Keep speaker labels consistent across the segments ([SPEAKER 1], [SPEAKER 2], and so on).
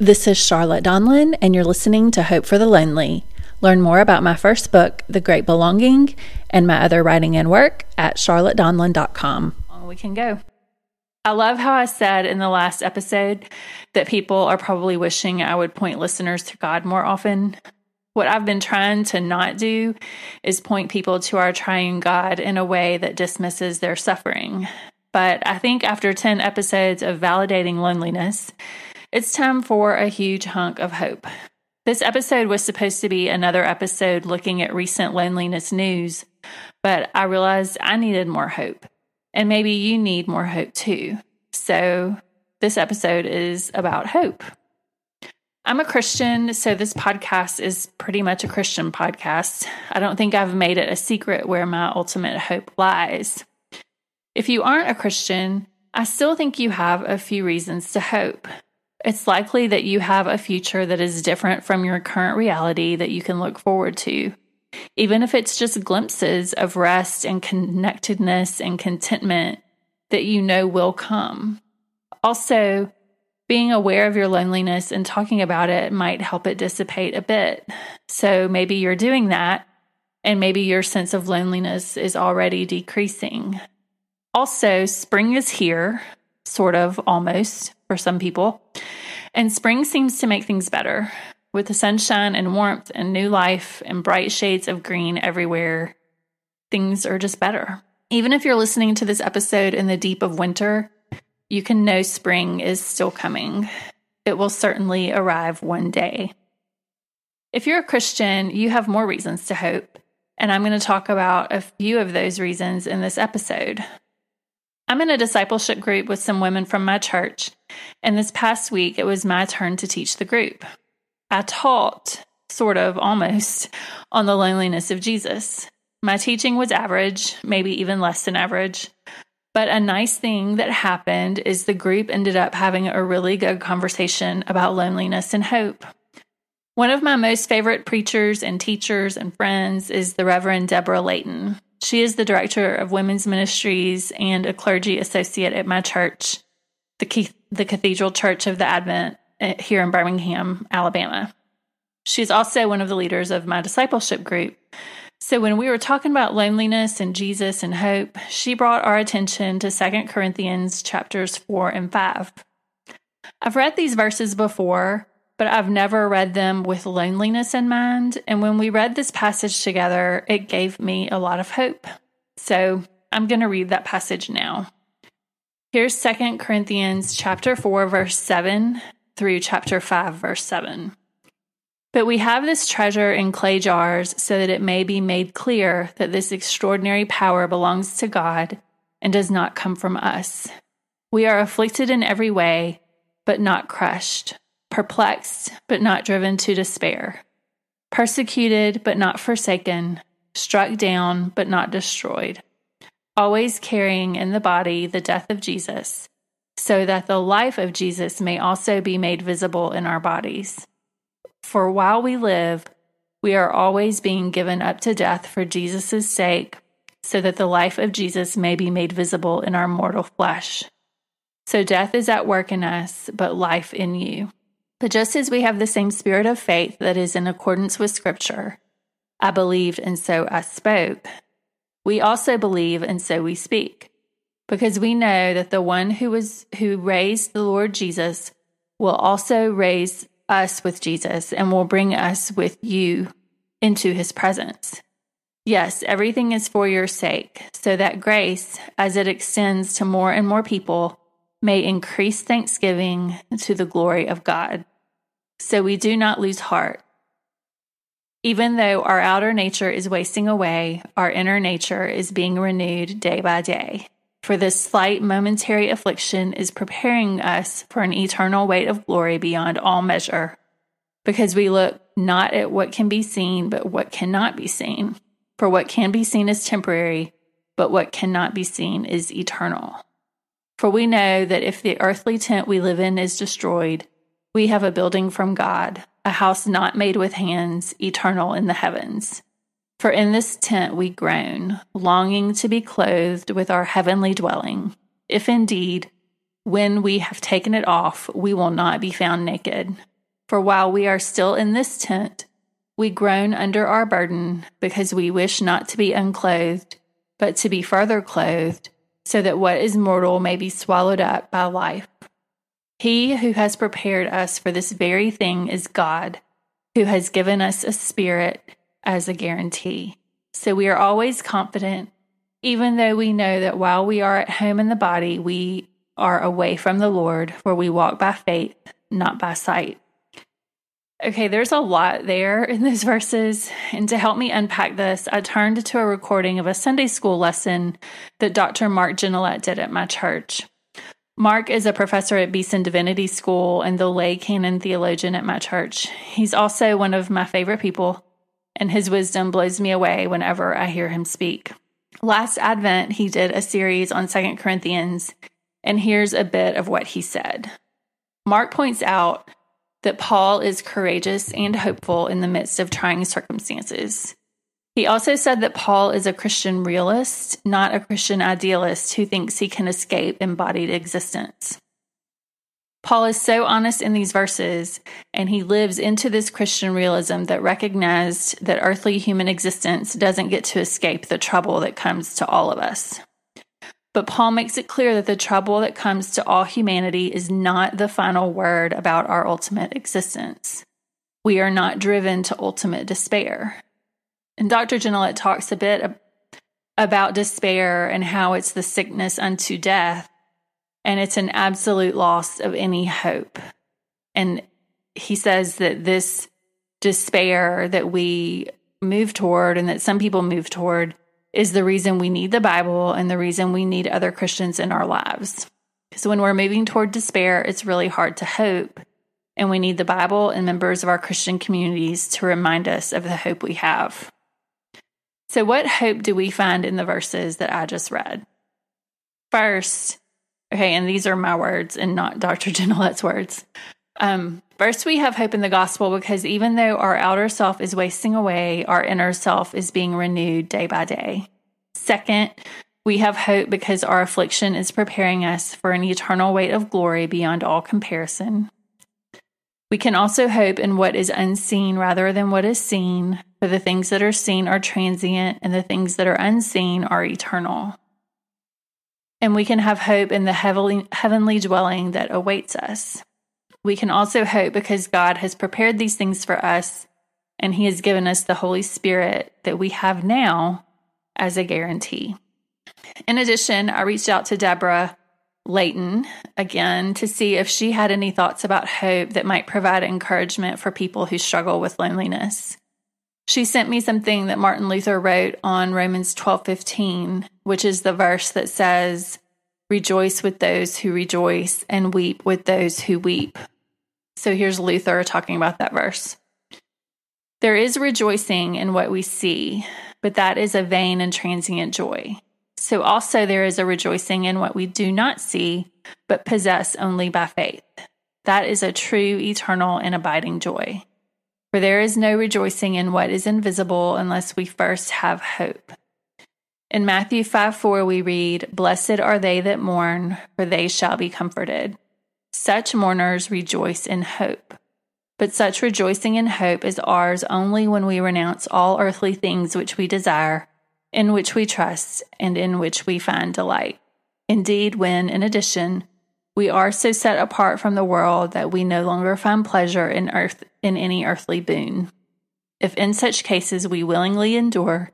[SPEAKER 1] This is Charlotte Donlon, and you're listening to Hope for the Lonely. Learn more about my first book, The Great Belonging, and my other writing and work at charlottedonlon.com. We can go. I love how I said in the last episode that people are probably wishing I would point listeners to God more often. What I've been trying to not do is point people to our triune God in a way that dismisses their suffering. But I think after 10 episodes of validating loneliness, it's time for a huge hunk of hope. This episode was supposed to be another episode looking at recent loneliness news, but I realized I needed more hope. And maybe you need more hope too. So, this episode is about hope. I'm a Christian, so this podcast is pretty much a Christian podcast. I don't think I've made it a secret where my ultimate hope lies. If you aren't a Christian, I still think you have a few reasons to hope. It's likely that you have a future that is different from your current reality that you can look forward to, even if it's just glimpses of rest and connectedness and contentment that you know will come. Also, being aware of your loneliness and talking about it might help it dissipate a bit. So maybe you're doing that, and maybe your sense of loneliness is already decreasing. Also, spring is here, sort of almost for some people. And spring seems to make things better with the sunshine and warmth and new life and bright shades of green everywhere. Things are just better. Even if you're listening to this episode in the deep of winter, you can know spring is still coming. It will certainly arrive one day. If you're a Christian, you have more reasons to hope, and I'm going to talk about a few of those reasons in this episode. I'm in a discipleship group with some women from my church, and this past week it was my turn to teach the group. I taught, sort of almost, on the loneliness of Jesus. My teaching was average, maybe even less than average. But a nice thing that happened is the group ended up having a really good conversation about loneliness and hope. One of my most favorite preachers and teachers and friends is the Reverend Deborah Layton. She is the director of women's ministries and a clergy associate at my church, the, the Cathedral Church of the Advent eh, here in Birmingham, Alabama. She's also one of the leaders of my discipleship group. So when we were talking about loneliness and Jesus and hope, she brought our attention to 2 Corinthians chapters 4 and 5. I've read these verses before, but I've never read them with loneliness in mind. And when we read this passage together, it gave me a lot of hope. So I'm going to read that passage now. Here's Second Corinthians chapter 4 verse 7 through chapter 5 verse 7. But we have this treasure in clay jars so that it may be made clear that this extraordinary power belongs to God and does not come from us. We are afflicted in every way, but not crushed perplexed, but not driven to despair, persecuted, but not forsaken, struck down, but not destroyed, always carrying in the body the death of Jesus, so that the life of Jesus may also be made visible in our bodies. For while we live, we are always being given up to death for Jesus' sake, so that the life of Jesus may be made visible in our mortal flesh. So death is at work in us, but life in you. But just as we have the same spirit of faith that is in accordance with Scripture, I believed and so I spoke, we also believe and so we speak, because we know that the one who was who raised the Lord Jesus will also raise us with Jesus and will bring us with you into his presence. Yes, everything is for your sake, so that grace, as it extends to more and more people, may increase thanksgiving to the glory of God. So we do not lose heart. Even though our outer nature is wasting away, our inner nature is being renewed day by day. For this slight momentary affliction is preparing us for an eternal weight of glory beyond all measure, because we look not at what can be seen, but what cannot be seen. For what can be seen is temporary, but what cannot be seen is eternal. For we know that if the earthly tent we live in is destroyed, we have a building from God, a house not made with hands, eternal in the heavens. For in this tent we groan, longing to be clothed with our heavenly dwelling, if indeed, when we have taken it off, we will not be found naked. For while we are still in this tent, we groan under our burden because we wish not to be unclothed, but to be further clothed, so that what is mortal may be swallowed up by life. He who has prepared us for this very thing is God, who has given us a spirit as a guarantee. So we are always confident, even though we know that while we are at home in the body, we are away from the Lord, for we walk by faith, not by sight. Okay, there's a lot there in those verses. And to help me unpack this, I turned to a recording of a Sunday school lesson that Dr. Mark Gignilliat did at my church. Mark is a professor at Beeson Divinity School and the lay canon theologian at my church. He's also one of my favorite people, and his wisdom blows me away whenever I hear him speak. Last Advent, he did a series on Second Corinthians, and here's a bit of what he said. Mark points out that Paul is courageous and hopeful in the midst of trying circumstances. He also said that Paul is a Christian realist, not a Christian idealist who thinks he can escape embodied existence. Paul is so honest in these verses, and he lives into this Christian realism that recognized that earthly human existence doesn't get to escape the trouble that comes to all of us. But Paul makes it clear that the trouble that comes to all humanity is not the final word about our ultimate existence. We are not driven to ultimate despair. And Dr. Gignilliat talks a bit about despair and how it's the sickness unto death, and it's an absolute loss of any hope. And he says that this despair that we move toward and that some people move toward is the reason we need the Bible and the reason we need other Christians in our lives. So when we're moving toward despair, it's really hard to hope. And we need the Bible and members of our Christian communities to remind us of the hope we have. So, what hope do we find in the verses that I just read? First, okay, and these are my words and not Dr. Gignilliat's words. Um, first, we have hope in the gospel because even though our outer self is wasting away, our inner self is being renewed day by day. Second, we have hope because our affliction is preparing us for an eternal weight of glory beyond all comparison. We can also hope in what is unseen rather than what is seen, for the things that are seen are transient and the things that are unseen are eternal. And we can have hope in the heavenly, heavenly dwelling that awaits us. We can also hope because God has prepared these things for us and He has given us the Holy Spirit that we have now as a guarantee. In addition, I reached out to Deborah Layton again to see if she had any thoughts about hope that might provide encouragement for people who struggle with loneliness. She sent me something that Martin Luther wrote on Romans 12:15, which is the verse that says, Rejoice with those who rejoice and weep with those who weep. So here's Luther talking about that verse. There is rejoicing in what we see, but that is a vain and transient joy. So also there is a rejoicing in what we do not see, but possess only by faith. That is a true, eternal, and abiding joy. For there is no rejoicing in what is invisible unless we first have hope. In Matthew 5 4, we read, Blessed are they that mourn, for they shall be comforted. Such mourners rejoice in hope. But such rejoicing in hope is ours only when we renounce all earthly things which we desire, in which we trust, and in which we find delight. Indeed, when, in addition, we are so set apart from the world that we no longer find pleasure in earth in any earthly boon. If in such cases we willingly endure,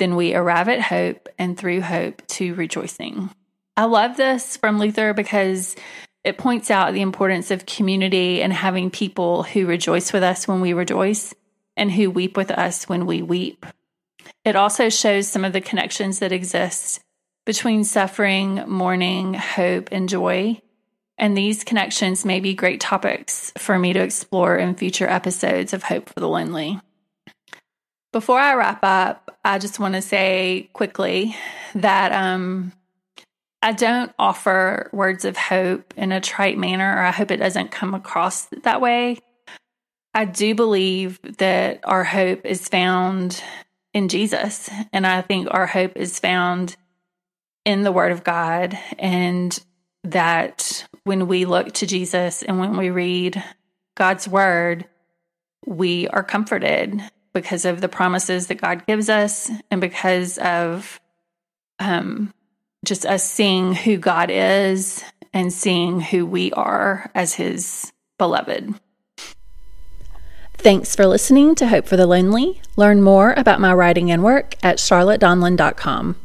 [SPEAKER 1] then we arrive at hope and through hope to rejoicing. I love this from Luther because it points out the importance of community and having people who rejoice with us when we rejoice and who weep with us when we weep. It also shows some of the connections that exist between suffering, mourning, hope, and joy. And these connections may be great topics for me to explore in future episodes of Hope for the Lonely. Before I wrap up, I just want to say quickly that um, I don't offer words of hope in a trite manner, or I hope it doesn't come across that way. I do believe that our hope is found in Jesus. And I think our hope is found in the Word of God. And that when we look to Jesus and when we read God's word, we are comforted because of the promises that God gives us and because of um, just us seeing who God is and seeing who we are as His beloved. Thanks for listening to Hope for the Lonely. Learn more about my writing and work at charlottedonlon.com.